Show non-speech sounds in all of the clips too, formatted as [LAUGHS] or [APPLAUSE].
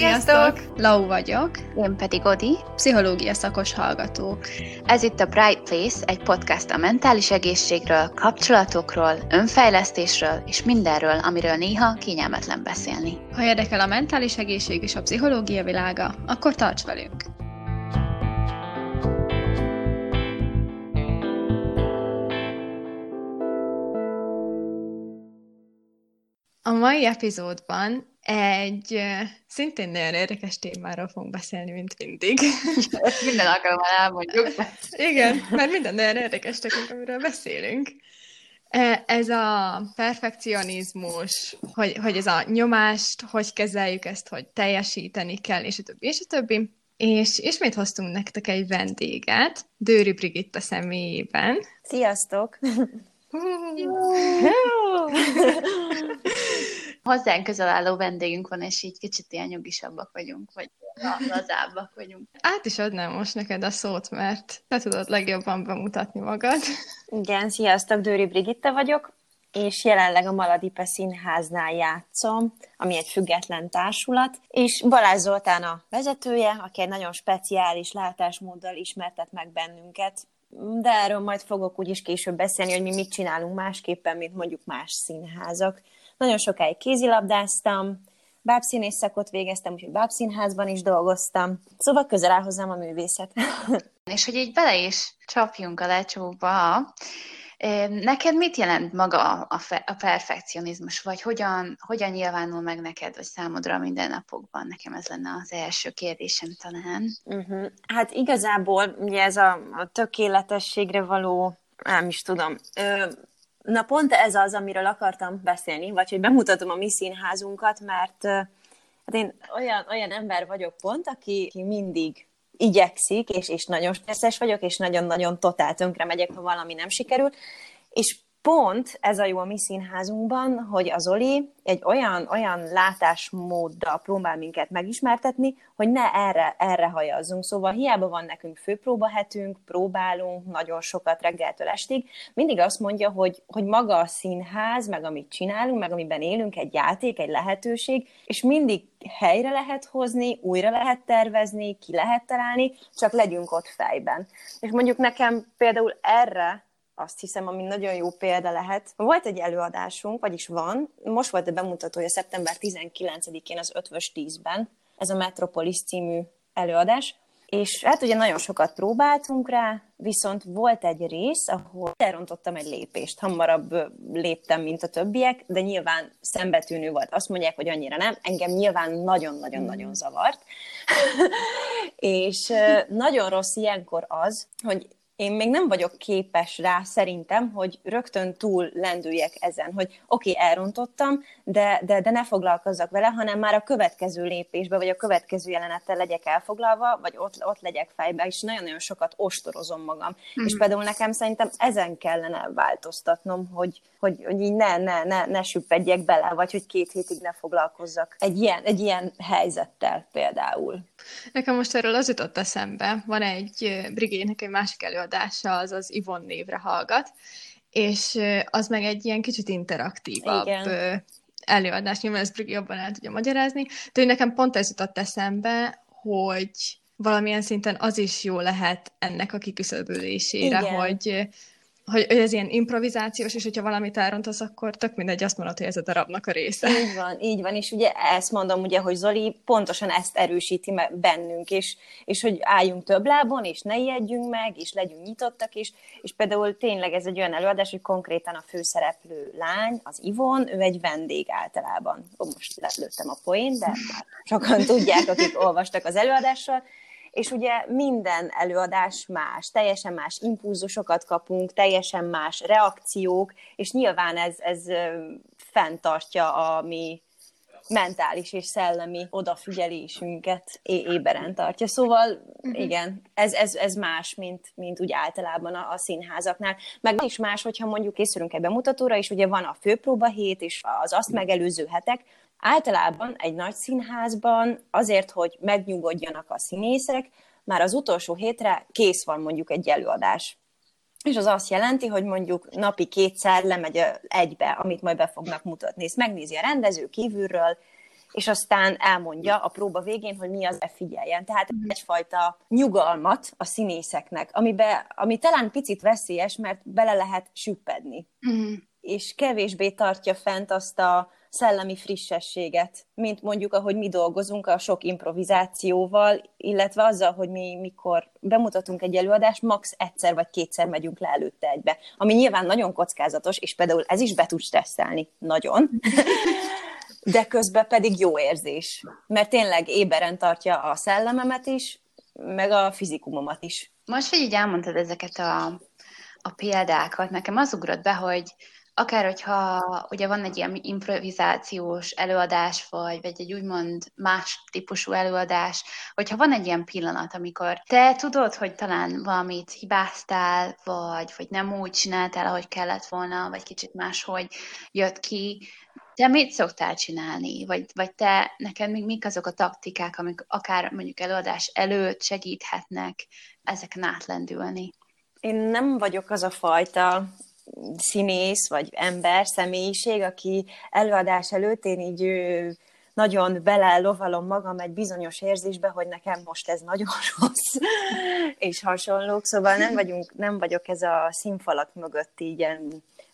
Sziasztok! Lau vagyok. Én pedig Odi. Pszichológia szakos hallgatók. Ez itt a Bright Place, egy podcast a mentális egészségről, kapcsolatokról, önfejlesztésről és mindenről, amiről néha kényelmetlen beszélni. Ha érdekel a mentális egészség és a pszichológia világa, akkor tarts velünk! A mai epizódban egy szintén nagyon érdekes témáról fogunk beszélni, mint mindig. [LAUGHS] Ezt minden alkalommal elmondjuk. [LAUGHS] Igen, mert minden nagyon érdekes nekünk, amiről beszélünk. Ez a perfekcionizmus, hogy, hogy ez a nyomást, hogy kezeljük ezt, hogy teljesíteni kell, és a többi, és a többi. És ismét hoztunk nektek egy vendéget, Dőri Brigitta személyében. Sziasztok! [LAUGHS] Hozzánk közel álló vendégünk van, és így kicsit ilyen nyugisabbak vagyunk, vagy lazábbak vagyunk. Át is adnám most neked a szót, mert te tudod legjobban bemutatni magad. Igen, sziasztok, Dőri Brigitta vagyok, és jelenleg a Maladipe Színháznál játszom, ami egy független társulat, és Balázs Zoltán a vezetője, aki egy nagyon speciális látásmóddal ismertet meg bennünket, de erről majd fogok úgyis később beszélni, hogy mi mit csinálunk másképpen, mint mondjuk más színházak. Nagyon sokáig kézilabdáztam, bábszínész szakot végeztem, úgyhogy bábszínházban is dolgoztam. Szóval közel áll hozzám a művészet. [LAUGHS] És hogy így bele is csapjunk a lecsóba, Neked mit jelent maga a, fe, a perfekcionizmus, vagy hogyan, hogyan nyilvánul meg neked, vagy számodra a mindennapokban? Nekem ez lenne az első kérdésem talán. Uh-huh. Hát igazából ugye ez a, a tökéletességre való, nem is tudom, ö, na pont ez az, amiről akartam beszélni, vagy hogy bemutatom a mi színházunkat, mert hát én olyan, olyan ember vagyok pont, aki, aki mindig igyekszik, és, és nagyon stresszes vagyok, és nagyon-nagyon totál tönkre megyek, ha valami nem sikerül, és pont ez a jó a mi színházunkban, hogy az Oli egy olyan, olyan látásmóddal próbál minket megismertetni, hogy ne erre, erre hajazzunk. Szóval hiába van nekünk főpróbahetünk, próbálunk nagyon sokat reggeltől estig, mindig azt mondja, hogy, hogy maga a színház, meg amit csinálunk, meg amiben élünk, egy játék, egy lehetőség, és mindig helyre lehet hozni, újra lehet tervezni, ki lehet találni, csak legyünk ott fejben. És mondjuk nekem például erre azt hiszem, ami nagyon jó példa lehet. Volt egy előadásunk, vagyis van, most volt a bemutatója szeptember 19-én az 5 10-ben, ez a Metropolis című előadás, és hát ugye nagyon sokat próbáltunk rá, viszont volt egy rész, ahol elrontottam egy lépést. Hamarabb léptem, mint a többiek, de nyilván szembetűnő volt. Azt mondják, hogy annyira nem. Engem nyilván nagyon-nagyon-nagyon zavart. [LAUGHS] és nagyon rossz ilyenkor az, hogy én még nem vagyok képes rá szerintem, hogy rögtön túl lendüljek ezen, hogy oké, okay, elrontottam, de, de, de ne foglalkozzak vele, hanem már a következő lépésbe, vagy a következő jelenettel legyek elfoglalva, vagy ott, ott legyek fejbe, és nagyon-nagyon sokat ostorozom magam. Mm. És például nekem szerintem ezen kellene változtatnom, hogy, hogy, hogy így ne, ne, ne, ne süppedjek bele, vagy hogy két hétig ne foglalkozzak egy ilyen, egy ilyen helyzettel például. Nekem most erről az jutott eszembe, van egy Brigének egy másik előadása, az az Ivon névre hallgat, és az meg egy ilyen kicsit interaktívabb Igen. előadás, nyilván ezt Brigi jobban el tudja magyarázni, de nekem pont ez jutott eszembe, hogy valamilyen szinten az is jó lehet ennek a kiküszöbölésére, Igen. hogy hogy, ez ilyen improvizációs, és hogyha valamit elrontasz, akkor tök mindegy, azt mondod, hogy ez a darabnak a része. Így van, így van, és ugye ezt mondom, ugye, hogy Zoli pontosan ezt erősíti bennünk, és, és hogy álljunk több lábon, és ne ijedjünk meg, és legyünk nyitottak is, és például tényleg ez egy olyan előadás, hogy konkrétan a főszereplő lány, az Ivon, ő egy vendég általában. Ó, most lelőttem a poén, de már sokan tudják, akik olvastak az előadással, és ugye minden előadás más, teljesen más impulzusokat kapunk, teljesen más reakciók, és nyilván ez, ez fenntartja a mi mentális és szellemi odafigyelésünket é- éberen tartja. Szóval uh-huh. igen, ez, ez, ez más, mint, mint úgy általában a, a színházaknál. Meg is más, hogyha mondjuk készülünk egy bemutatóra, és ugye van a főpróba hét, és az azt megelőző hetek, Általában egy nagy színházban azért, hogy megnyugodjanak a színészek, már az utolsó hétre kész van mondjuk egy előadás. És az azt jelenti, hogy mondjuk napi kétszer lemegy egybe, amit majd be fognak mutatni. Ezt megnézi a rendező kívülről, és aztán elmondja a próba végén, hogy mi az e figyeljen. Tehát egyfajta nyugalmat a színészeknek, amibe, ami talán picit veszélyes, mert bele lehet süppedni. Uh-huh. És kevésbé tartja fent azt a szellemi frissességet, mint mondjuk, ahogy mi dolgozunk a sok improvizációval, illetve azzal, hogy mi mikor bemutatunk egy előadást, max. egyszer vagy kétszer megyünk le előtte egybe, ami nyilván nagyon kockázatos, és például ez is be tud stresszelni, nagyon, [LAUGHS] de közben pedig jó érzés, mert tényleg éberen tartja a szellememet is, meg a fizikumomat is. Most, hogy így elmondtad ezeket a, a példákat, nekem az ugrott be, hogy akár hogyha ugye van egy ilyen improvizációs előadás, vagy, vagy egy úgymond más típusú előadás, hogyha van egy ilyen pillanat, amikor te tudod, hogy talán valamit hibáztál, vagy, vagy nem úgy csináltál, ahogy kellett volna, vagy kicsit máshogy jött ki, te mit szoktál csinálni? Vagy, vagy te, neked még mik azok a taktikák, amik akár mondjuk előadás előtt segíthetnek ezeken átlendülni? Én nem vagyok az a fajta színész, vagy ember, személyiség, aki előadás előtt én így nagyon belelovalom magam egy bizonyos érzésbe, hogy nekem most ez nagyon [LAUGHS] rossz, és hasonlók, szóval nem, vagyunk, nem vagyok ez a színfalak mögött így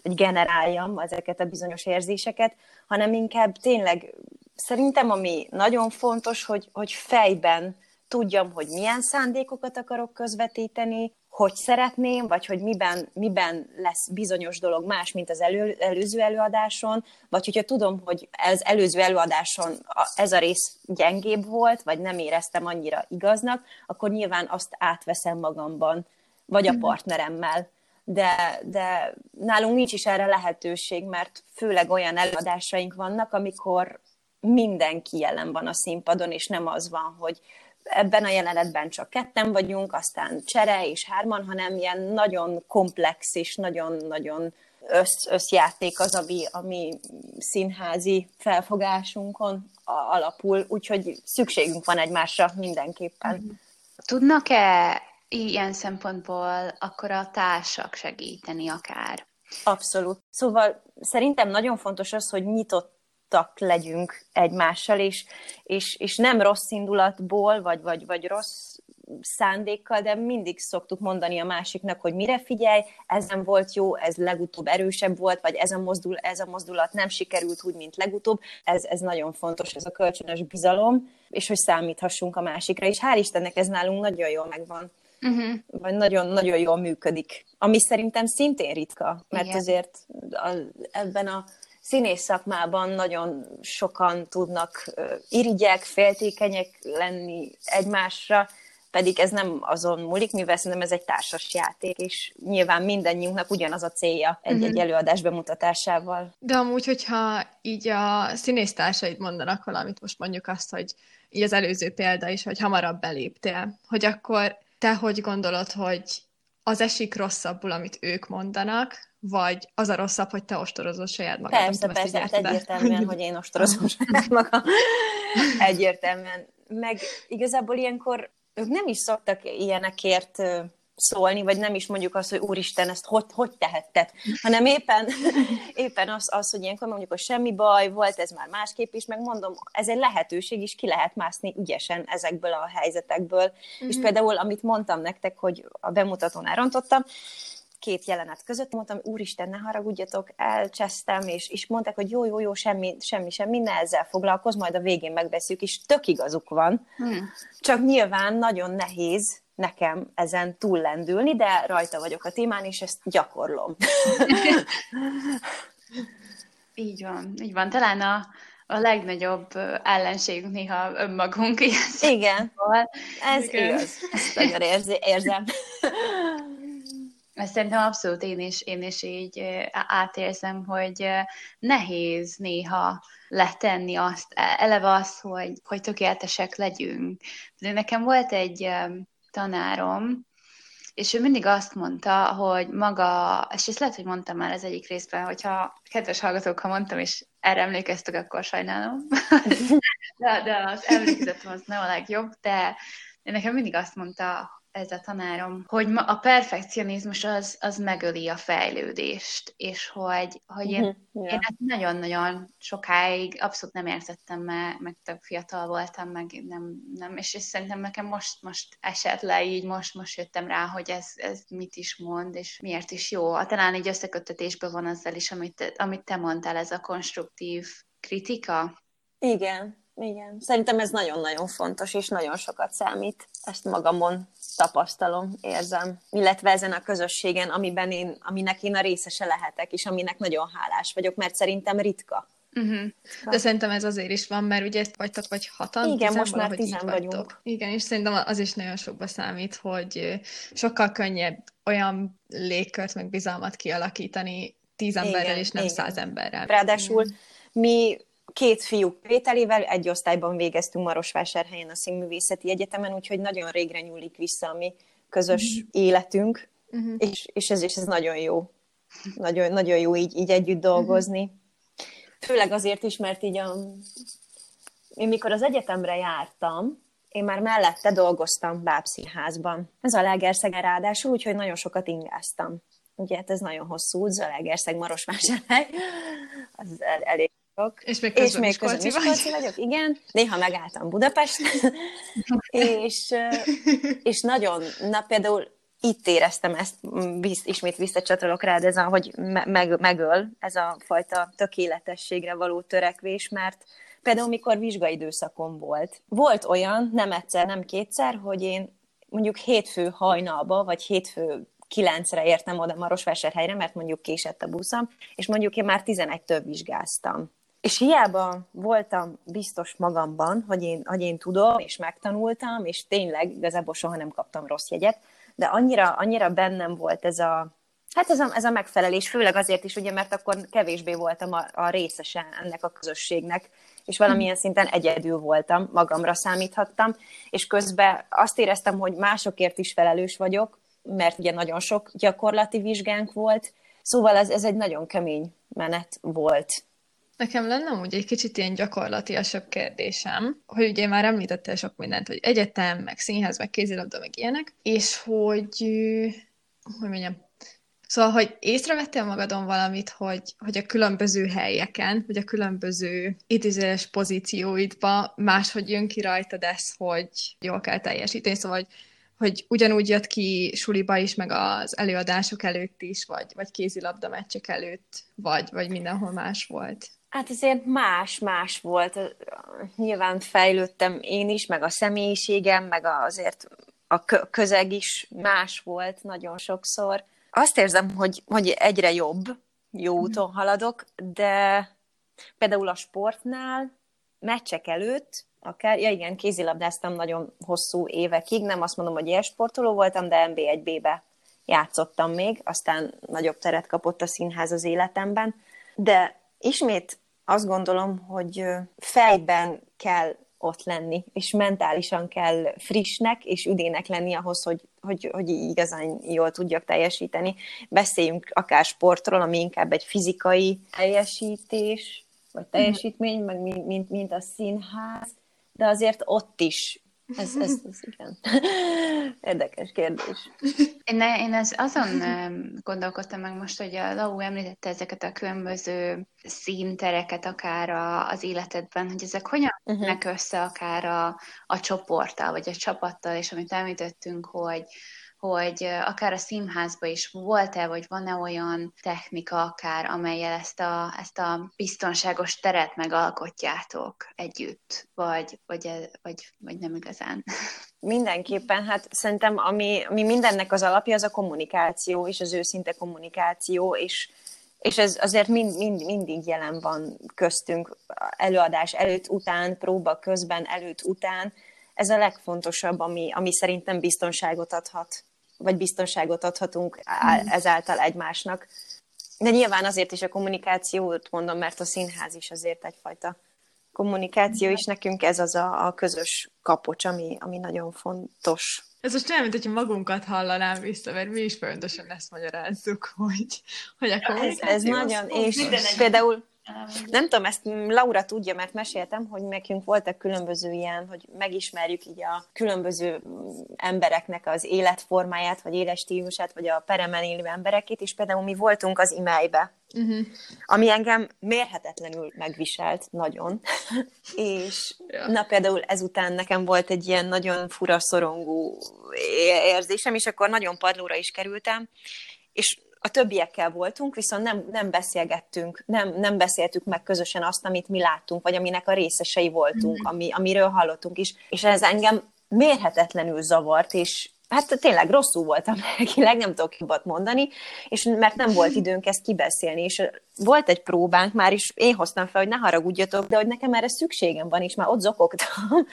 hogy generáljam ezeket a bizonyos érzéseket, hanem inkább tényleg szerintem, ami nagyon fontos, hogy, hogy fejben tudjam, hogy milyen szándékokat akarok közvetíteni, hogy szeretném, vagy hogy miben, miben lesz bizonyos dolog más, mint az elő, előző előadáson, vagy hogyha tudom, hogy az előző előadáson ez a rész gyengébb volt, vagy nem éreztem annyira igaznak, akkor nyilván azt átveszem magamban, vagy a mhm. partneremmel. De, de nálunk nincs is erre lehetőség, mert főleg olyan előadásaink vannak, amikor mindenki jelen van a színpadon, és nem az van, hogy ebben a jelenetben csak ketten vagyunk, aztán csere és hárman, hanem ilyen nagyon komplex és nagyon-nagyon össz, összjáték az, ami, ami színházi felfogásunkon alapul, úgyhogy szükségünk van egymásra mindenképpen. Tudnak-e ilyen szempontból akkor a társak segíteni akár? Abszolút. Szóval szerintem nagyon fontos az, hogy nyitott nyitottak legyünk egymással, és, és, és nem rossz indulatból, vagy, vagy, vagy rossz szándékkal, de mindig szoktuk mondani a másiknak, hogy mire figyelj, ezen volt jó, ez legutóbb erősebb volt, vagy ez a, mozdul, ez a mozdulat nem sikerült úgy, mint legutóbb. Ez, ez nagyon fontos, ez a kölcsönös bizalom, és hogy számíthassunk a másikra, és hál' Istennek ez nálunk nagyon jól megvan. Uh-huh. Vagy nagyon-nagyon jól működik. Ami szerintem szintén ritka, mert Igen. azért a, ebben a színész szakmában nagyon sokan tudnak irigyek, féltékenyek lenni egymásra, pedig ez nem azon múlik, mivel szerintem ez egy társas játék, és nyilván mindannyiunknak ugyanaz a célja egy-egy uh-huh. előadás bemutatásával. De amúgy, hogyha így a színésztársaid mondanak valamit, most mondjuk azt, hogy így az előző példa is, hogy hamarabb beléptél, hogy akkor te hogy gondolod, hogy az esik rosszabbul, amit ők mondanak, vagy az a rosszabb, hogy te ostorozod saját magad. Persze, persze, hát egyértelműen, hogy én ostorozom [LAUGHS] saját magam. Egyértelműen. Meg igazából ilyenkor ők nem is szoktak ilyenekért szólni, vagy nem is mondjuk azt, hogy úristen, ezt hogy, hogy tehetted, hanem éppen, [LAUGHS] éppen az, az, hogy ilyenkor mondjuk, hogy semmi baj, volt ez már másképp is, meg mondom, ez egy lehetőség is, ki lehet mászni ügyesen ezekből a helyzetekből. Mm-hmm. És mhm. például, amit mondtam nektek, hogy a bemutatón elrontottam, két jelenet között, mondtam, úristen, ne haragudjatok, elcsesztem, és, és mondták, hogy jó, jó, jó, semmi, semmi, semmi, ne ezzel foglalkoz, majd a végén megbeszéljük, és tök igazuk van. Hmm. Csak nyilván nagyon nehéz nekem ezen túllendülni, de rajta vagyok a témán, és ezt gyakorlom. [LAUGHS] így van, így van. Talán a, a legnagyobb ellenségünk néha önmagunk. Igen, ez igaz. Ezt nagyon érzi, érzem. [LAUGHS] Ezt szerintem abszolút én is, én is így átérzem, hogy nehéz néha letenni azt, e, eleve az, hogy, hogy tökéletesek legyünk. De nekem volt egy tanárom, és ő mindig azt mondta, hogy maga, és ezt lehet, hogy mondtam már az egyik részben, hogyha kedves hallgatók, ha mondtam, és erre emlékeztek, akkor sajnálom. [LAUGHS] de, de az emlékezetem az nem a legjobb, de nekem mindig azt mondta, ez a tanárom, hogy ma a perfekcionizmus az, az megöli a fejlődést, és hogy, hogy én, yeah. én ezt nagyon-nagyon sokáig abszolút nem értettem, mert meg tök fiatal voltam, meg nem, nem és, és szerintem nekem most, most esett le így, most, most jöttem rá, hogy ez, ez mit is mond, és miért is jó. Talán így összeköttetésben van azzal is, amit, amit te mondtál, ez a konstruktív kritika. Igen, igen. Szerintem ez nagyon-nagyon fontos, és nagyon sokat számít. Ezt magamon tapasztalom, érzem. Illetve ezen a közösségen, amiben én, aminek én a részese lehetek, és aminek nagyon hálás vagyok, mert szerintem ritka. Uh-huh. De szerintem ez azért is van, mert ugye vagytok vagy hatan. Igen, most már tizen vagyunk. Vagytok. Igen, és szerintem az is nagyon sokba számít, hogy sokkal könnyebb olyan légkört meg bizalmat kialakítani tíz emberrel, igen, és nem igen. száz emberrel. Ráadásul igen. mi két fiú vételével egy osztályban végeztünk Marosvásárhelyen a Színművészeti Egyetemen, úgyhogy nagyon régre nyúlik vissza a mi közös uh-huh. életünk, uh-huh. És, és, ez, és ez nagyon jó. Nagyon, nagyon jó így, így együtt dolgozni. Uh-huh. Főleg azért is, mert így a... én mikor az egyetemre jártam, én már mellette dolgoztam bábszínházban. Ez a Legerszegen ráadásul, úgyhogy nagyon sokat ingáztam. Ugye, hát ez nagyon hosszú út, Zalaegerszeg, Marosvásárhely, az el, elég sok. És még közben, és még közben Miskolci vagy? vagyok, igen. Néha megálltam Budapesten, [LAUGHS] és, és nagyon, na például itt éreztem ezt, visz, ismét visszacsatolok rád, ez a, hogy meg, megöl ez a fajta tökéletességre való törekvés, mert például mikor vizsgaidőszakom volt, volt olyan, nem egyszer, nem kétszer, hogy én mondjuk hétfő hajnalba, vagy hétfő kilencre értem oda Marosvásárhelyre, mert mondjuk késett a buszom, és mondjuk én már 11-től vizsgáztam. És hiába voltam biztos magamban, hogy én, hogy én tudom, és megtanultam, és tényleg igazából soha nem kaptam rossz jegyet, de annyira, annyira bennem volt ez a, hát ez a, ez a megfelelés, főleg azért is, ugye, mert akkor kevésbé voltam a, a részese ennek a közösségnek, és valamilyen szinten egyedül voltam, magamra számíthattam, és közben azt éreztem, hogy másokért is felelős vagyok, mert ugye nagyon sok gyakorlati vizsgánk volt, szóval ez, ez egy nagyon kemény menet volt. Nekem lenne úgy egy kicsit ilyen gyakorlatiasabb kérdésem, hogy ugye már említette sok mindent, hogy egyetem, meg színház, meg kézilabda, meg ilyenek, és hogy, hogy mondjam, Szóval, hogy észrevettél magadon valamit, hogy, hogy a különböző helyeken, vagy a különböző idézőes pozícióidba máshogy jön ki rajtad ez, hogy jól kell teljesíteni, szóval, hogy hogy ugyanúgy jött ki suliba is, meg az előadások előtt is, vagy, vagy kézilabda meccsek előtt, vagy, vagy mindenhol más volt? Hát azért más-más volt. Nyilván fejlődtem én is, meg a személyiségem, meg azért a közeg is más volt nagyon sokszor. Azt érzem, hogy, hogy egyre jobb, jó mhm. úton haladok, de például a sportnál, meccsek előtt, akár, ja igen, kézilabdáztam nagyon hosszú évekig, nem azt mondom, hogy ilyen sportoló voltam, de MB1B-be játszottam még, aztán nagyobb teret kapott a színház az életemben, de ismét azt gondolom, hogy fejben kell ott lenni, és mentálisan kell frissnek és üdének lenni ahhoz, hogy, hogy, hogy igazán jól tudjak teljesíteni. Beszéljünk akár sportról, ami inkább egy fizikai teljesítés, vagy teljesítmény, meg mint, mint a színház, de azért ott is ez, ez, ez igen. [LAUGHS] Érdekes kérdés. Én, én ez azon gondolkodtam meg most, hogy a Lau említette ezeket a különböző színtereket akár a, az életedben, hogy ezek hogyan uh-huh. össze akár a, a csoporttal, vagy a csapattal, és amit említettünk, hogy hogy akár a színházban is volt-e, vagy van-e olyan technika akár, amelyel ezt a, ezt a biztonságos teret megalkotjátok együtt, vagy, vagy, e, vagy, vagy nem igazán? Mindenképpen, hát szerintem ami, ami mindennek az alapja, az a kommunikáció, és az őszinte kommunikáció, és és ez azért mind, mind, mindig jelen van köztünk, előadás előtt, után, próba közben, előtt, után. Ez a legfontosabb, ami, ami szerintem biztonságot adhat vagy biztonságot adhatunk hmm. ezáltal egymásnak. De nyilván azért is a kommunikációt mondom, mert a színház is azért egyfajta kommunikáció is nekünk ez az a, a közös kapocs, ami, ami nagyon fontos. Ez most olyan, mint hogyha magunkat hallanám vissza, mert mi is folyamatosan ezt magyarázzuk, hogy, hogy a kommunikáció Ez, ez nagyon, és például Nem tudom, ezt Laura tudja, mert meséltem, hogy nekünk voltak különböző ilyen, hogy megismerjük így a különböző embereknek az életformáját, vagy életstílusát, vagy a peremen élő emberekét, és például mi voltunk az imelybe, uh-huh. ami engem mérhetetlenül megviselt nagyon. [LAUGHS] és ja. na például ezután nekem volt egy ilyen nagyon fura szorongó érzésem, és akkor nagyon padlóra is kerültem, és a többiekkel voltunk, viszont nem, nem beszélgettünk, nem, nem beszéltük meg közösen azt, amit mi láttunk, vagy aminek a részesei voltunk, mm. ami, amiről hallottunk is, és ez engem mérhetetlenül zavart, és hát tényleg rosszul voltam [LAUGHS] lelkileg, nem tudok jobbat mondani, és mert nem volt időnk ezt kibeszélni, és volt egy próbánk már is, én hoztam fel, hogy ne haragudjatok, de hogy nekem erre szükségem van, és már ott zokogtam,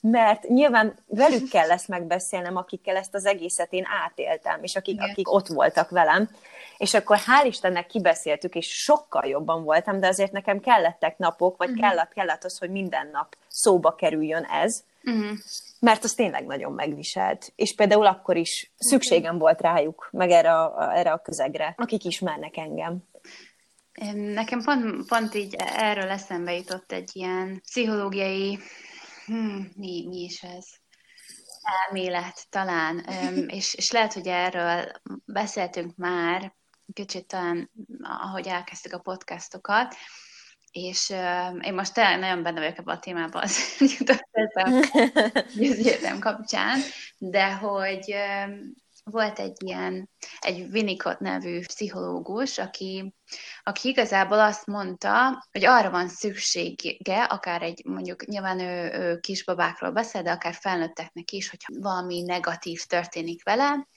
mert nyilván velük kell ezt megbeszélnem, akikkel ezt az egészet én átéltem, és akik, akik ott voltak velem. És akkor hál' Istennek kibeszéltük, és sokkal jobban voltam, de azért nekem kellettek napok, vagy uh-huh. kellett, kellett az, hogy minden nap szóba kerüljön ez, uh-huh. mert az tényleg nagyon megviselt. És például akkor is szükségem uh-huh. volt rájuk, meg erre a, erre a közegre, akik ismernek engem. Nekem pont, pont így erről eszembe jutott egy ilyen pszichológiai hmm, mi, mi is ez? Elmélet talán, [LAUGHS] és, és lehet, hogy erről beszéltünk már, kicsit talán, ahogy elkezdtük a podcastokat, és uh, én most tényleg nagyon benne vagyok ebben a témában, az [LAUGHS] jutott ez [LAUGHS] a kapcsán, de hogy volt egy ilyen, egy Winnicott nevű pszichológus, aki, aki igazából azt mondta, hogy arra van szüksége, akár egy, mondjuk nyilván ő, ő kisbabákról beszél, de akár felnőtteknek is, hogyha valami negatív történik vele,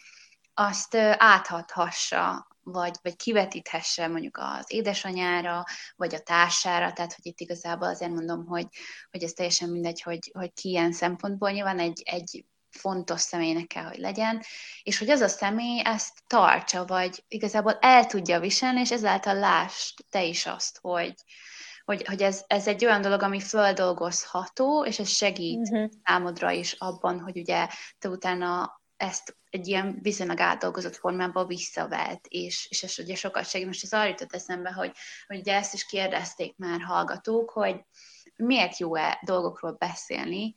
azt áthathassa vagy, vagy kivetíthesse mondjuk az édesanyára, vagy a társára, tehát hogy itt igazából azért mondom, hogy, hogy ez teljesen mindegy, hogy, hogy ki ilyen szempontból. Nyilván egy, egy fontos személynek kell, hogy legyen, és hogy az a személy ezt tartsa, vagy igazából el tudja viselni, és ezáltal lásd te is azt, hogy, hogy, hogy ez, ez egy olyan dolog, ami földolgozható, és ez segít uh-huh. számodra is abban, hogy ugye te utána ezt egy ilyen viszonylag átdolgozott formában visszavett, és, és ez ugye sokat segít. Most ez arra jutott eszembe, hogy, hogy ugye ezt is kérdezték már hallgatók, hogy miért jó-e dolgokról beszélni,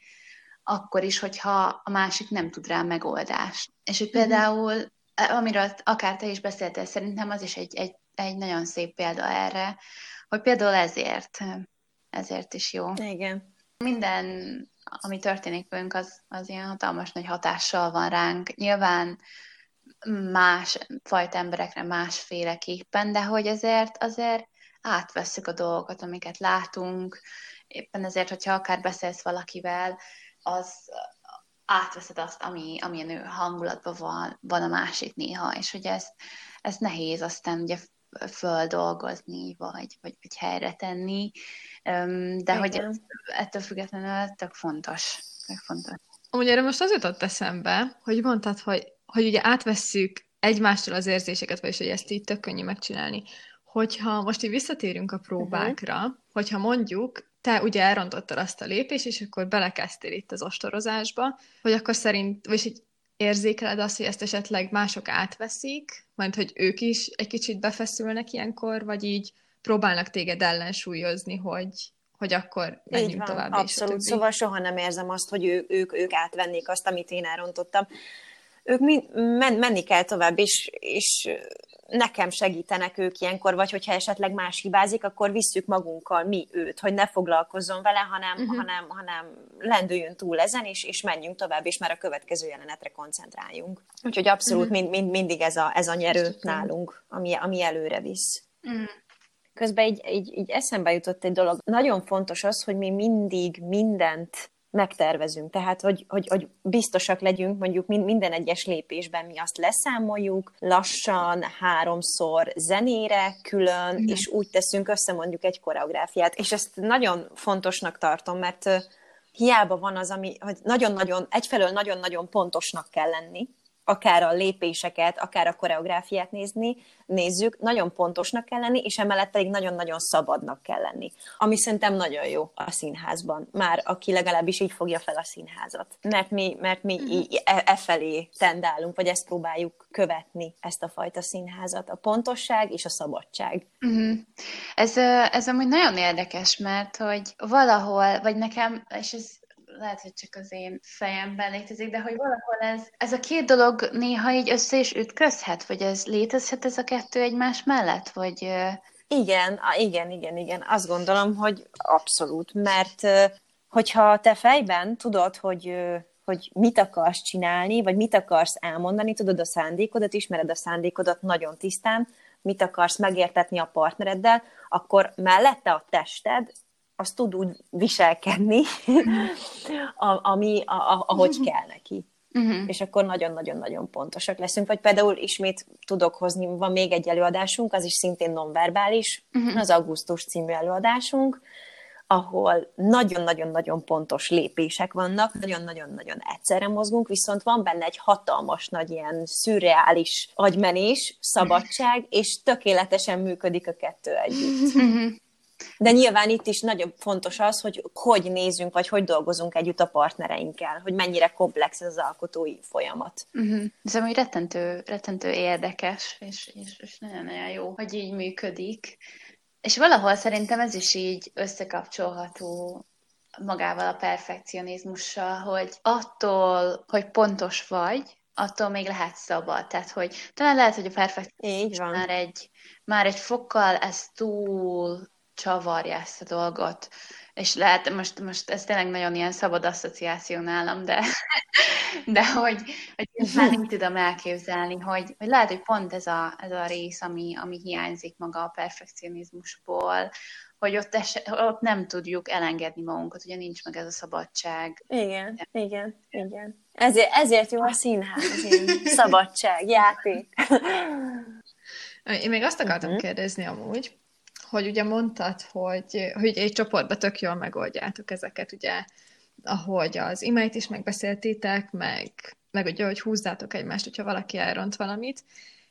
akkor is, hogyha a másik nem tud rá megoldást. És hogy mhm. például, e, amiről akár te is beszéltél, szerintem az is egy, egy, egy nagyon szép példa erre, hogy például ezért, ezért is jó. Igen. Minden, ami történik velünk, az, az ilyen hatalmas nagy hatással van ránk. Nyilván más fajta emberekre másféleképpen, de hogy azért, azért átvesszük a dolgokat, amiket látunk, éppen ezért, hogyha akár beszélsz valakivel, az átveszed azt, ami, amilyen ő hangulatban van, van a másik néha, és hogy ez, ez nehéz aztán ugye földolgozni, vagy, vagy, vagy helyre tenni, de hogy ez, ettől függetlenül tök fontos. Tök fontos. Amúgy erre most az jutott eszembe, hogy mondtad, hogy, hogy ugye átvesszük egymástól az érzéseket, vagyis hogy ezt így tök könnyű megcsinálni. Hogyha most így visszatérünk a próbákra, uh-huh. hogyha mondjuk te ugye elrontottad azt a lépést, és akkor belekezdtél itt az ostorozásba, hogy akkor szerint, vagy hogy érzékeled azt, hogy ezt esetleg mások átveszik, majd hogy ők is egy kicsit befeszülnek ilyenkor, vagy így próbálnak téged ellensúlyozni, hogy, hogy akkor menjünk van, tovább. Abszolút, és szóval soha nem érzem azt, hogy ő, ők, ők átvennék azt, amit én elrontottam. Ők men, menni kell tovább, és, és nekem segítenek ők ilyenkor, vagy hogyha esetleg más hibázik, akkor visszük magunkkal mi őt, hogy ne foglalkozzon vele, hanem, uh-huh. hanem, hanem lendüljön túl ezen, és, és menjünk tovább, és már a következő jelenetre koncentráljunk. Úgyhogy abszolút uh-huh. mind, mind, mindig ez a, ez a nyerő nálunk, ami, ami előre visz. Uh-huh. Közben így, így, így eszembe jutott egy dolog. Nagyon fontos az, hogy mi mindig mindent megtervezünk. Tehát, hogy, hogy, hogy biztosak legyünk, mondjuk minden egyes lépésben mi azt leszámoljuk, lassan, háromszor zenére külön, mm. és úgy teszünk össze mondjuk egy koreográfiát. És ezt nagyon fontosnak tartom, mert hiába van az, ami, hogy nagyon-nagyon, egyfelől nagyon-nagyon pontosnak kell lenni, akár a lépéseket, akár a koreográfiát nézni, nézzük, nagyon pontosnak kell lenni, és emellett pedig nagyon-nagyon szabadnak kell lenni. Ami szerintem nagyon jó a színházban. Már aki legalábbis így fogja fel a színházat. Mert mi, mert mi uh-huh. e, e felé tendálunk, vagy ezt próbáljuk követni, ezt a fajta színházat. A pontosság és a szabadság. Uh-huh. Ez, ez amúgy nagyon érdekes, mert hogy valahol, vagy nekem, és ez lehet, hogy csak az én fejemben létezik, de hogy valahol ez, ez a két dolog néha így össze is ütközhet, vagy ez létezhet ez a kettő egymás mellett, vagy... Igen, igen, igen, igen. Azt gondolom, hogy abszolút, mert hogyha te fejben tudod, hogy hogy mit akarsz csinálni, vagy mit akarsz elmondani, tudod a szándékodat, ismered a szándékodat nagyon tisztán, mit akarsz megértetni a partnereddel, akkor mellette a tested az tud úgy viselkedni, [LAUGHS] ami, a, a, ahogy kell neki. Uh-huh. És akkor nagyon-nagyon-nagyon pontosak leszünk. Vagy például ismét tudok hozni, van még egy előadásunk, az is szintén nonverbális, uh-huh. az augusztus című előadásunk, ahol nagyon-nagyon-nagyon pontos lépések vannak, nagyon-nagyon-nagyon egyszerre mozgunk, viszont van benne egy hatalmas nagy ilyen szürreális agymenés, szabadság, és tökéletesen működik a kettő együtt. De nyilván itt is nagyon fontos az, hogy hogy nézünk, vagy hogy dolgozunk együtt a partnereinkkel, hogy mennyire komplex ez az alkotói folyamat. Uh-huh. Ez amúgy rettentő, rettentő érdekes, és, és, és nagyon-nagyon jó, hogy így működik. És valahol szerintem ez is így összekapcsolható magával a perfekcionizmussal, hogy attól, hogy pontos vagy, attól még lehet szabad. Tehát, hogy talán lehet, hogy a perfekcionizmus már egy, már egy fokkal ez túl csavarja ezt a dolgot. És lehet, most, most ez tényleg nagyon ilyen szabad asszociáció nálam, de, [LAUGHS] de hogy, hogy már nem tudom elképzelni, hogy, hogy lehet, hogy pont ez a, ez a rész, ami, ami hiányzik maga a perfekcionizmusból, hogy ott, es, ott nem tudjuk elengedni magunkat, ugye nincs meg ez a szabadság. Igen, de. igen, igen. Ezért, ezért jó a színház, szabadság, játék. Én még azt akartam uh-huh. kérdezni amúgy, hogy ugye mondtad, hogy, hogy egy csoportban tök jól megoldjátok ezeket, ugye, ahogy az imáit is megbeszéltétek, meg, meg ugye, hogy húzzátok egymást, hogyha valaki elront valamit,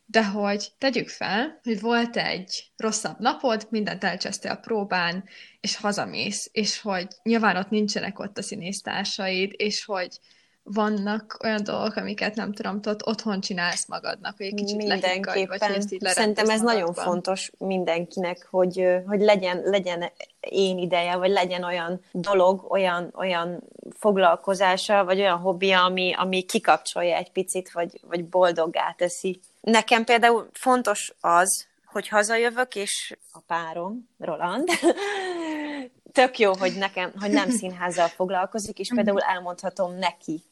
de hogy tegyük fel, hogy volt egy rosszabb napod, mindent elcsesztél a próbán, és hazamész, és hogy nyilván ott nincsenek ott a színésztársaid, és hogy vannak olyan dolgok, amiket nem tudom, tudod, otthon csinálsz magadnak, hogy egy kicsit Mindenképpen. vagy hogy ezt így Szerintem ez magadban. nagyon fontos mindenkinek, hogy, hogy legyen, legyen én ideje, vagy legyen olyan dolog, olyan, olyan foglalkozása, vagy olyan hobbija, ami, ami kikapcsolja egy picit, vagy, vagy boldoggá teszi. Nekem például fontos az, hogy hazajövök, és a párom, Roland, [LAUGHS] tök jó, hogy nekem, hogy nem [LAUGHS] színházzal foglalkozik, és például elmondhatom neki,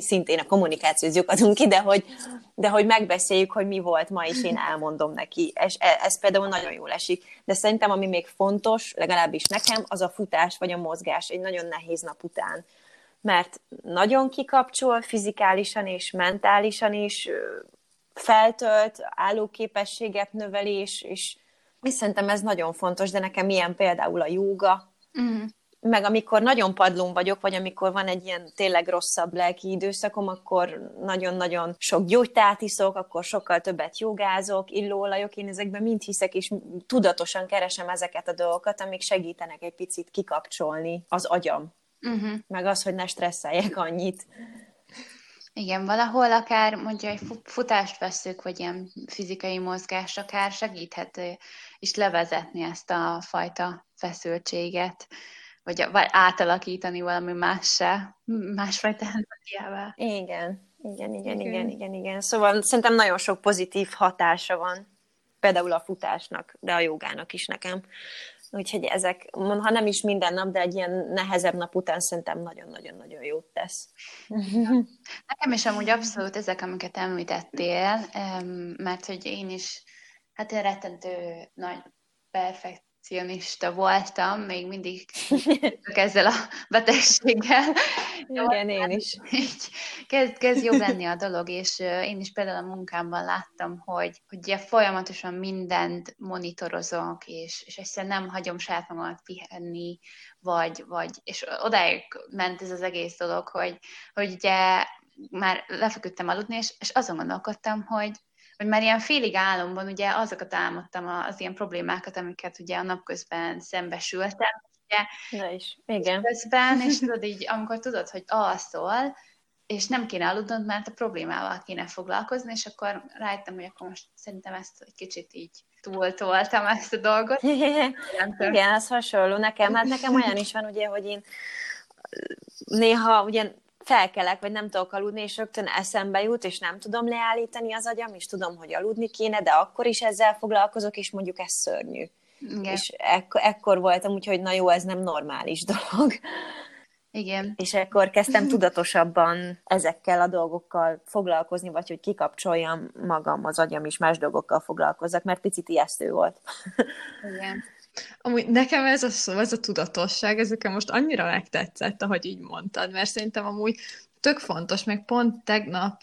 szintén a kommunikációhoz lyukadunk ki, de hogy, de hogy megbeszéljük, hogy mi volt ma, és én elmondom neki. És e, ez például nagyon jól esik. De szerintem, ami még fontos, legalábbis nekem, az a futás vagy a mozgás egy nagyon nehéz nap után. Mert nagyon kikapcsol fizikálisan és mentálisan is, feltölt, állóképességet növelés, és, és szerintem ez nagyon fontos, de nekem ilyen például a jóga, uh-huh meg amikor nagyon padlón vagyok, vagy amikor van egy ilyen tényleg rosszabb lelki időszakom, akkor nagyon-nagyon sok gyógytát iszok, akkor sokkal többet jogázok, illóolajok, én ezekben mind hiszek, és tudatosan keresem ezeket a dolgokat, amik segítenek egy picit kikapcsolni az agyam. Uh-huh. Meg az, hogy ne stresszeljek annyit. Igen, valahol akár mondja, egy futást veszük, vagy ilyen fizikai mozgás, akár segíthet és levezetni ezt a fajta feszültséget vagy, átalakítani valami mássá, másfajta energiával. Igen, igen, igen, igen, igen, igen. Szóval szerintem nagyon sok pozitív hatása van, például a futásnak, de a jogának is nekem. Úgyhogy ezek, ha nem is minden nap, de egy ilyen nehezebb nap után szerintem nagyon-nagyon-nagyon jót tesz. [LAUGHS] Nekem is amúgy abszolút ezek, amiket említettél, mert hogy én is, hát rettentő nagy perfekt perfekcionista voltam, még mindig [LAUGHS] ezzel a betegséggel. Igen, én is. Így kezd, kezd jobb lenni a dolog, és én is például a munkámban láttam, hogy, hogy folyamatosan mindent monitorozok, és, és egyszerűen nem hagyom saját magamat pihenni, vagy, vagy, és odáig ment ez az egész dolog, hogy, hogy ugye már lefeküdtem aludni, és, és azon gondolkodtam, hogy, hogy már ilyen félig álomban ugye azokat álmodtam az ilyen problémákat, amiket ugye a napközben szembesültem, ugye, Na is, igen. közben, és [LAUGHS] tudod így, amikor tudod, hogy alszol, és nem kéne aludnod, mert a problémával kéne foglalkozni, és akkor rájöttem, hogy akkor most szerintem ezt egy kicsit így túltoltam ezt a dolgot. [LAUGHS] Igen, ez hasonló nekem. Hát nekem olyan is van, ugye, hogy én néha ugye felkelek, vagy nem tudok aludni, és rögtön eszembe jut, és nem tudom leállítani az agyam, és tudom, hogy aludni kéne, de akkor is ezzel foglalkozok, és mondjuk ez szörnyű. Igen. És ekkor, ekkor voltam, úgyhogy na jó, ez nem normális dolog. Igen. És akkor kezdtem tudatosabban ezekkel a dolgokkal foglalkozni, vagy hogy kikapcsoljam magam, az agyam is más dolgokkal foglalkozzak, mert picit ijesztő volt. Igen. Amúgy nekem ez a szó, ez a tudatosság, ezeken most annyira megtetszett, ahogy így mondtad, mert szerintem amúgy tök fontos, meg pont tegnap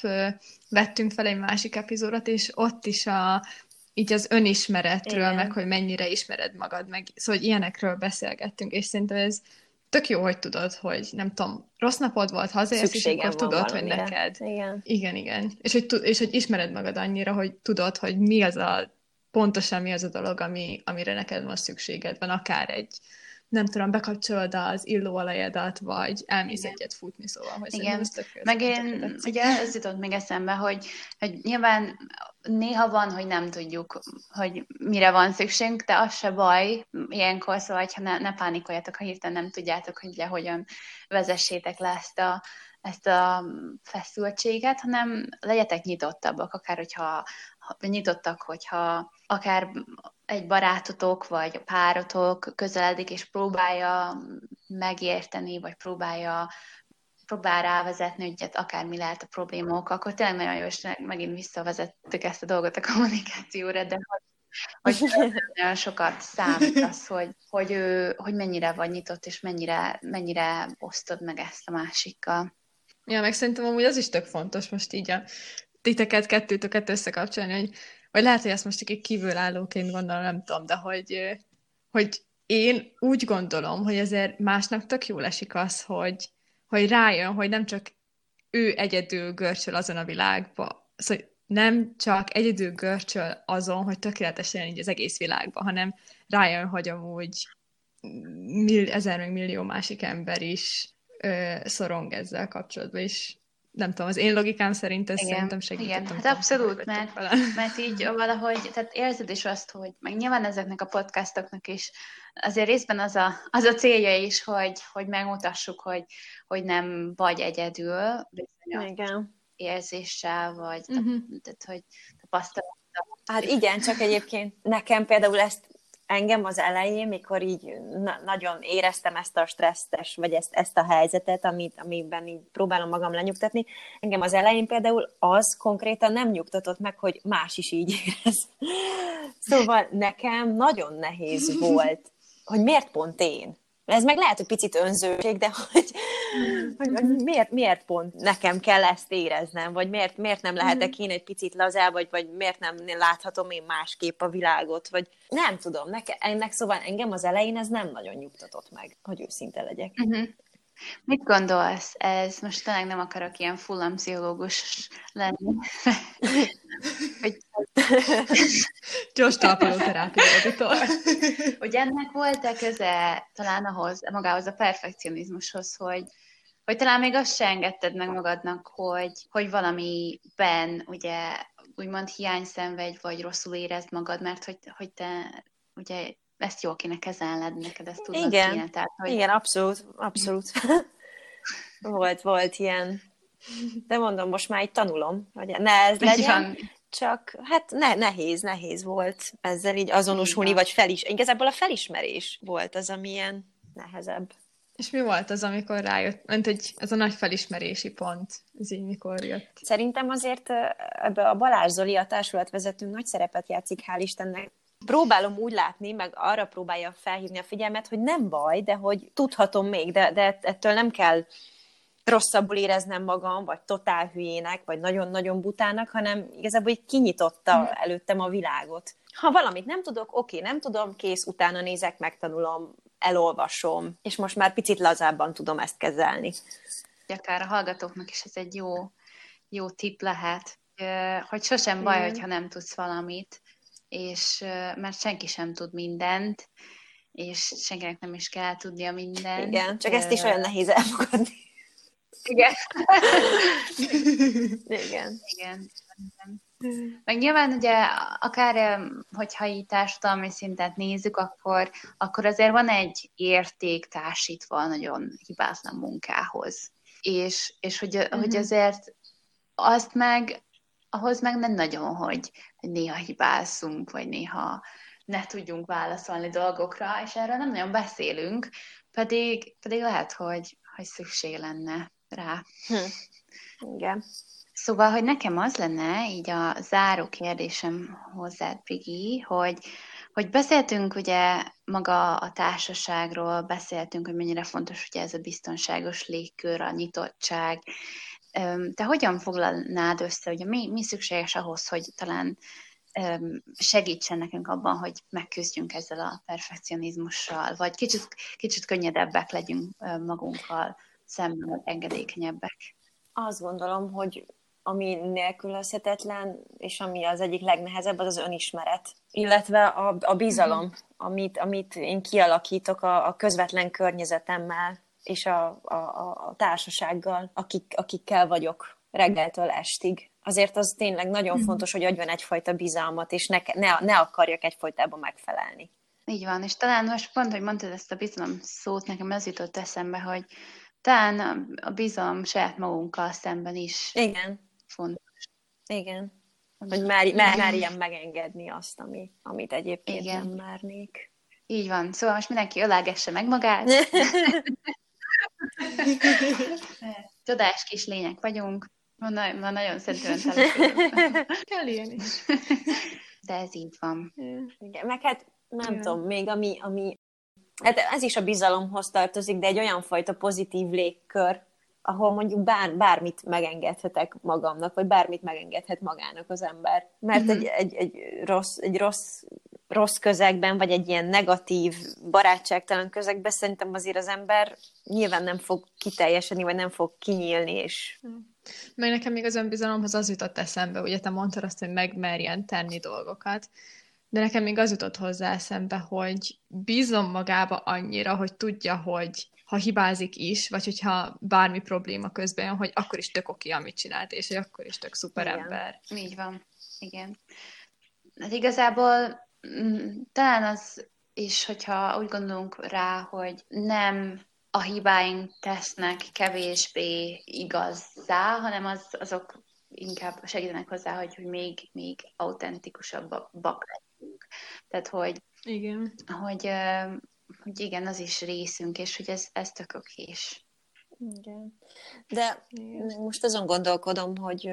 vettünk fel egy másik epizódot, és ott is a, így az önismeretről, Igen. meg hogy mennyire ismered magad, meg szóval hogy ilyenekről beszélgettünk, és szerintem ez tök jó, hogy tudod, hogy nem tudom, rossz napod volt, hazaérsz, és akkor tudod, hogy neked. Igen. Igen, igen. És hogy, és hogy ismered magad annyira, hogy tudod, hogy mi az a pontosan mi az a dolog, ami, amire neked most szükséged van, akár egy nem tudom, bekapcsolod az illóolajadat, vagy elmész Igen. egyet futni, szóval, hogy Igen. Ez tök Meg én, ugye ez jutott még eszembe, hogy, hogy nyilván néha van, hogy nem tudjuk, hogy mire van szükségünk, de az se baj ilyenkor, szóval, ha ne, ne pánikoljatok, ha hirtelen nem tudjátok, hogy ugye hogyan vezessétek le ezt a, ezt a feszültséget, hanem legyetek nyitottabbak, akár hogyha nyitottak, hogyha akár egy barátotok vagy a párotok közeledik, és próbálja megérteni, vagy próbálja próbál rávezetni, hogy hát akármi lehet a problémok, akkor tényleg nagyon jó, és megint visszavezettük ezt a dolgot a kommunikációra, de hogy, hogy [LAUGHS] nagyon sokat számít az, hogy, hogy, ő, hogy mennyire vagy nyitott, és mennyire, mennyire osztod meg ezt a másikkal. Ja, meg szerintem amúgy az is tök fontos most így a titeket, kettőtöket összekapcsolni, hogy, vagy lehet, hogy ezt most egy kívülállóként gondolom, nem tudom, de hogy, hogy én úgy gondolom, hogy ezért másnak tök jól esik az, hogy, hogy rájön, hogy nem csak ő egyedül görcsöl azon a világba, szóval nem csak egyedül görcsöl azon, hogy tökéletesen így az egész világban, hanem rájön, hogy amúgy mill, ezer meg millió másik ember is ö, szorong ezzel kapcsolatban, és nem tudom, az én logikám szerint ez igen, szerintem segített. Igen, hát abszolút, mert, mert így valahogy, tehát érzed is azt, hogy meg nyilván ezeknek a podcastoknak is azért részben az a, az a célja is, hogy, hogy megmutassuk, hogy, hogy nem vagy egyedül bizonyos igen. érzéssel, vagy uh-huh. tehát, hogy tapasztalattal. Hát igen, csak egyébként nekem például ezt engem az elején, mikor így na- nagyon éreztem ezt a stresszes, vagy ezt, ezt a helyzetet, amit, amiben így próbálom magam lenyugtatni, engem az elején például az konkrétan nem nyugtatott meg, hogy más is így [LAUGHS] érez. Szóval nekem nagyon nehéz [LAUGHS] volt, hogy miért pont én? Ez meg lehet, hogy picit önzőség, de hogy, hogy, hogy miért, miért pont nekem kell ezt éreznem, vagy miért, miért nem lehetek én egy picit lazább, vagy, vagy miért nem láthatom én másképp a világot, vagy nem tudom, neke, ennek szóval engem az elején ez nem nagyon nyugtatott meg, hogy őszinte legyek. Uh-huh. Mit gondolsz? Ez most tényleg nem akarok ilyen fullam pszichológus lenni. Gyors talpaló terápia Hogy ennek volt-e köze talán ahhoz, magához a perfekcionizmushoz, hogy, hogy talán még azt se engedted meg magadnak, hogy, hogy valamiben ugye úgymond hiányszenvedj, vagy rosszul érezd magad, mert hogy, hogy te ugye ezt jól kéne kezelned, neked ezt tudod Igen, kéne. Tehát, hogy... Igen, abszolút, abszolút. [LAUGHS] volt, volt ilyen. De mondom, most már így tanulom, hogy ne ez legyen. Csak hát ne, nehéz, nehéz volt ezzel így azonosulni, Igen. vagy felis. Igazából a felismerés volt az, ami ilyen nehezebb. És mi volt az, amikor rájött, ment egy, ez a nagy felismerési pont, ez így mikor jött? Szerintem azért ebbe a Balázs Zoli, a társulatvezetőnk nagy szerepet játszik, hál' Istennek, próbálom úgy látni, meg arra próbálja felhívni a figyelmet, hogy nem baj, de hogy tudhatom még, de, de ettől nem kell rosszabbul éreznem magam, vagy totál hülyének, vagy nagyon-nagyon butának, hanem igazából így kinyitotta mm. előttem a világot. Ha valamit nem tudok, oké, nem tudom, kész, utána nézek, megtanulom, elolvasom, és most már picit lazábban tudom ezt kezelni. Akár a hallgatóknak is ez egy jó jó tip lehet, hogy sosem baj, Igen. hogyha nem tudsz valamit, és mert senki sem tud mindent, és senkinek nem is kell tudnia mindent. Igen, csak ezt is olyan nehéz elfogadni. Igen. [LAUGHS] Igen. Igen. Meg nyilván ugye akár, hogyha így társadalmi szintet nézzük, akkor, akkor azért van egy érték társítva a nagyon hibátlan munkához. És, és hogy, uh-huh. hogy azért azt meg, ahhoz meg nem nagyon, hogy, hogy néha hibázzunk, vagy néha ne tudjunk válaszolni dolgokra, és erről nem nagyon beszélünk, pedig, pedig lehet, hogy, hogy szükség lenne rá. Hm. Igen. Szóval, hogy nekem az lenne így a záró kérdésem hozzád, Brigi, hogy, hogy beszéltünk ugye maga a társaságról, beszéltünk, hogy mennyire fontos ugye ez a biztonságos légkör, a nyitottság. Te hogyan foglalnád össze, ugye mi, mi szükséges ahhoz, hogy talán segítsen nekünk abban, hogy megküzdjünk ezzel a perfekcionizmussal, vagy kicsit, kicsit könnyedebbek legyünk magunkkal szemben, engedékenyebbek? Azt gondolom, hogy ami nélkülözhetetlen, és ami az egyik legnehezebb, az az önismeret, illetve a, a bizalom, uh-huh. amit, amit én kialakítok a, a közvetlen környezetemmel, és a, a, a társasággal, akik, akikkel vagyok reggeltől estig. Azért az tényleg nagyon uh-huh. fontos, hogy adjon egyfajta bizalmat, és ne, ne, ne akarjak egyfajtában megfelelni. Így van, és talán most pont, hogy mondtad ezt a bizalom szót, nekem az jutott eszembe, hogy talán a bizalom saját magunkkal szemben is Igen fontos. Igen. Hogy már, már, már ilyen megengedni azt, ami, amit egyébként Igen. nem márnék. Így van. Szóval most mindenki ölelgesse meg magát. [LAUGHS] [LAUGHS] Csodás kis lények vagyunk. Ma, ma nagyon szentelően [LAUGHS] Kell ilyen is. De ez így van. Igen, meg hát nem Igen. tudom, még ami, ami Hát ez is a bizalomhoz tartozik, de egy olyan fajta pozitív légkör, ahol mondjuk bár, bármit megengedhetek magamnak, vagy bármit megengedhet magának az ember. Mert uh-huh. egy, egy, egy, rossz, egy rossz, rossz közegben, vagy egy ilyen negatív, barátságtalan közegben szerintem azért az ember nyilván nem fog kiteljesedni, vagy nem fog kinyílni, és... Meg nekem még az önbizalomhoz az jutott eszembe, ugye te mondtad azt, hogy megmerjen tenni dolgokat, de nekem még az jutott hozzá eszembe, hogy bízom magába annyira, hogy tudja, hogy ha hibázik is, vagy hogyha bármi probléma közben jön, hogy akkor is tök oké, amit csinált, és hogy akkor is tök szuper Igen. ember. Így van. Igen. Hát igazából talán az is, hogyha úgy gondolunk rá, hogy nem a hibáink tesznek kevésbé igazzá, hanem az, azok inkább segítenek hozzá, hogy, hogy még, még autentikusabbak legyünk. Tehát, hogy, Igen. hogy hogy igen, az is részünk, és hogy ez, ez tök okés. Igen. De igen. most azon gondolkodom, hogy,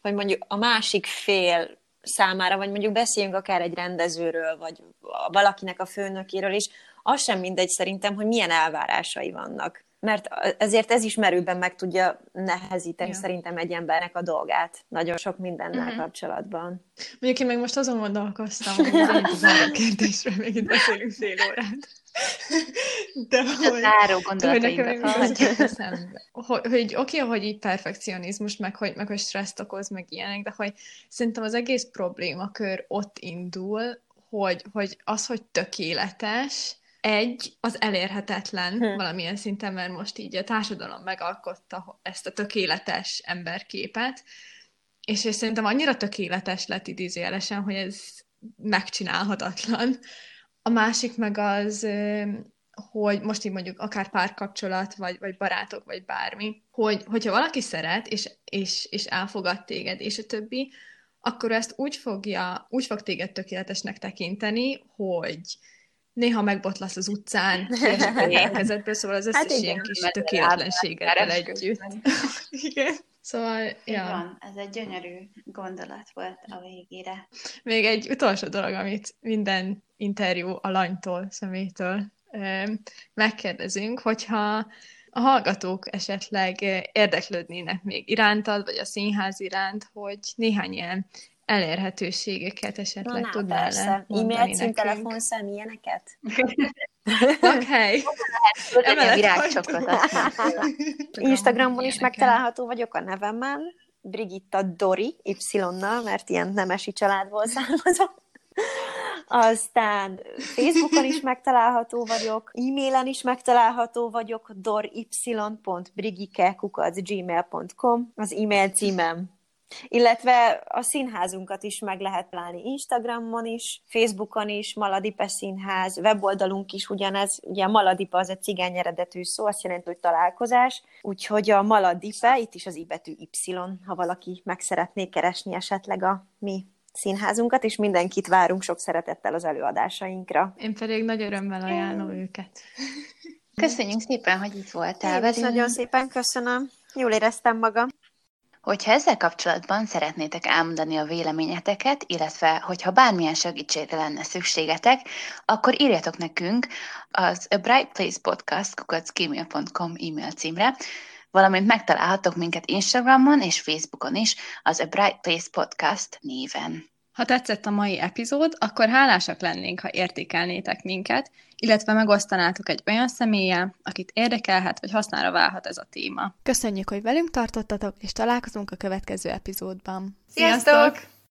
hogy mondjuk a másik fél számára, vagy mondjuk beszéljünk akár egy rendezőről, vagy valakinek a főnökéről is, az sem mindegy szerintem, hogy milyen elvárásai vannak. Mert ezért ez is merőben meg tudja nehezíteni ja. szerintem egy embernek a dolgát nagyon sok mindennel uh-huh. kapcsolatban. Mondjuk én meg most azon gondolkoztam, [LAUGHS] hogy a kérdésről még itt beszélünk fél órát. [LAUGHS] De hogy, záró gondolatainkat hogy, hogy oké, okay, hogy így perfekcionizmus, meg hogy, meg hogy stresszt okoz, meg ilyenek, de hogy szerintem az egész problémakör ott indul, hogy, hogy az, hogy tökéletes, egy, az elérhetetlen hm. valamilyen szinten, mert most így a társadalom megalkotta ezt a tökéletes emberképet, és, és szerintem annyira tökéletes lett idézőjelesen, hogy ez megcsinálhatatlan, a másik meg az, hogy most így mondjuk akár párkapcsolat, vagy, vagy barátok, vagy bármi, hogy, hogyha valaki szeret, és, és, és elfogad téged, és a többi, akkor ezt úgy fogja, úgy fog téged tökéletesnek tekinteni, hogy néha megbotlasz az utcán, a [LAUGHS] kezedből, szóval az összes hát ilyen kis tökéletlenséggel együtt. [LAUGHS] igen. Szóval, ja. Van, ez egy gyönyörű gondolat volt a végére. Még egy utolsó dolog, amit minden interjú alanytól, személytől megkérdezünk, hogyha a hallgatók esetleg érdeklődnének még irántad, vagy a színház iránt, hogy néhány ilyen elérhetőségeket esetleg Na, tudnál persze. E-mail, cím, telefonszám, ilyeneket? [LAUGHS] Lakhely. Lehet virágcsokrot. Instagramon is megtalálható vagyok a nevemmel. Brigitta Dori, Y-nal, mert ilyen nemesi családból származom. Aztán Facebookon is megtalálható vagyok, e-mailen is megtalálható vagyok, dory.brigike.gmail.com az e-mail címem. Illetve a színházunkat is meg lehet találni Instagramon is, Facebookon is, Maladipe Színház, weboldalunk is ugyanez, ugye a Maladipe az egy cigány eredetű szó, azt jelenti, hogy találkozás, úgyhogy a Maladipe, itt is az i betű Y, ha valaki meg szeretné keresni esetleg a mi színházunkat, és mindenkit várunk sok szeretettel az előadásainkra. Én pedig nagy örömmel ajánlom őket. Köszönjük szépen, hogy itt voltál Én is nagyon szépen köszönöm. Jól éreztem magam. Hogyha ezzel kapcsolatban szeretnétek elmondani a véleményeteket, illetve hogyha bármilyen segítségre lenne szükségetek, akkor írjatok nekünk az A Bright Place Podcast kukacgmail.com e-mail címre, valamint megtalálhatok minket Instagramon és Facebookon is az A Bright Place Podcast néven. Ha tetszett a mai epizód, akkor hálásak lennénk, ha értékelnétek minket, illetve megosztanátok egy olyan személlyel, akit érdekelhet vagy hasznára válhat ez a téma. Köszönjük, hogy velünk tartottatok, és találkozunk a következő epizódban. Sziasztok! Sziasztok!